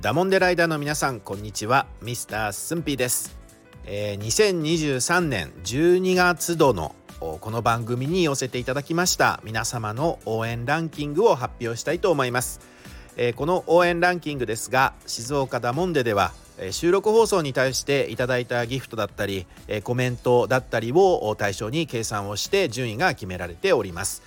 ダモンデライダーの皆さんこんにちは。ミスタースンピーです、えー、2023年12月度のこの番組に寄せていただきました。皆様の応援ランキングを発表したいと思います、えー、この応援ランキングですが静岡ダモンデでは収録放送に対していただいたギフトだったりコメントだったりを対象に計算をして順位が決められております。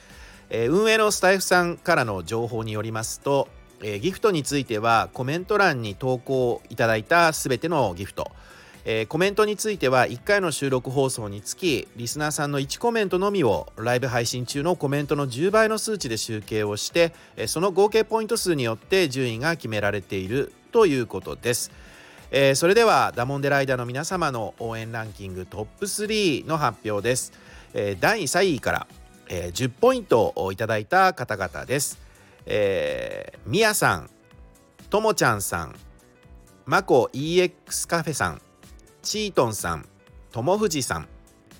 運営のスタイフさんからの情報によりますとえギフトについてはコメント欄に投稿いただいた全てのギフト。えコメントについては1回の収録放送につきリスナーさんの1コメントのみをライブ配信中のコメントの10倍の数値で集計をしてえその合計ポイント数によって順位が決められているということです。えー、それではダモンデライダーの皆様の応援ランキングトップ3の発表です、えー、第3位から、えー、10ポイントをいただいた方々です、えー、みやさんともちゃんさんまこ EX カフェさんチートンさんともふじさん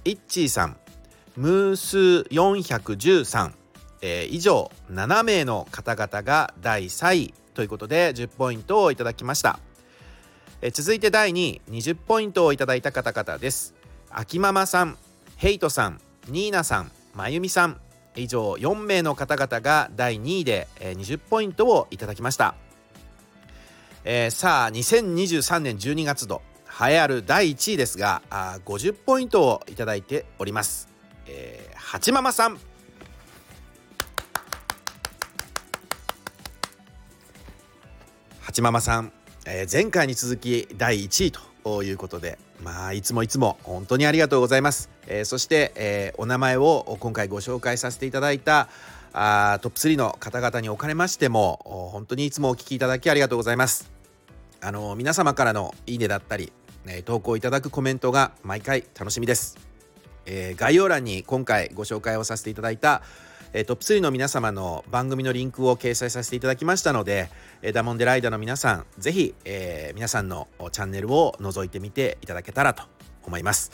いっちーさんムース413、えー、以上7名の方々が第3位ということで10ポイントをいただきました。え続いて第2位20ポイントをいただいた方々です。秋ママさんヘイトさんニーナさんまゆみさん以上4名の方々が第2位で20ポイントをいただきました、えー、さあ2023年12月度栄えある第1位ですがあ50ポイントをいただいております、えー、はちママさん。はちママさんえー、前回に続き第1位ということでまあいつもいつも本当にありがとうございます、えー、そして、えー、お名前を今回ご紹介させていただいたあトップ3の方々におかれましても本当にいつもお聞きいただきありがとうございます。あの皆様からのいいねだったり、え投稿いただくコメントが毎回楽しみです、え概要欄に今回ご紹介をさせていただいたえトップ3の皆様の番組のリンクを掲載させていただきましたので、えダモンデライダーの皆さんぜひ、えー、皆さんのチャンネルを覗いてみていただけたらと思います、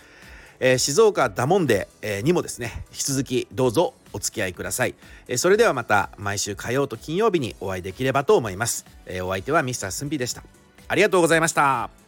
えー、静岡ダモンデ、えにもですね引き続きどうぞお付き合いください、えそれではまた毎週火曜と金曜日にお会いできればと思います、えお相手はミスタースンピでした。ありがとうございました。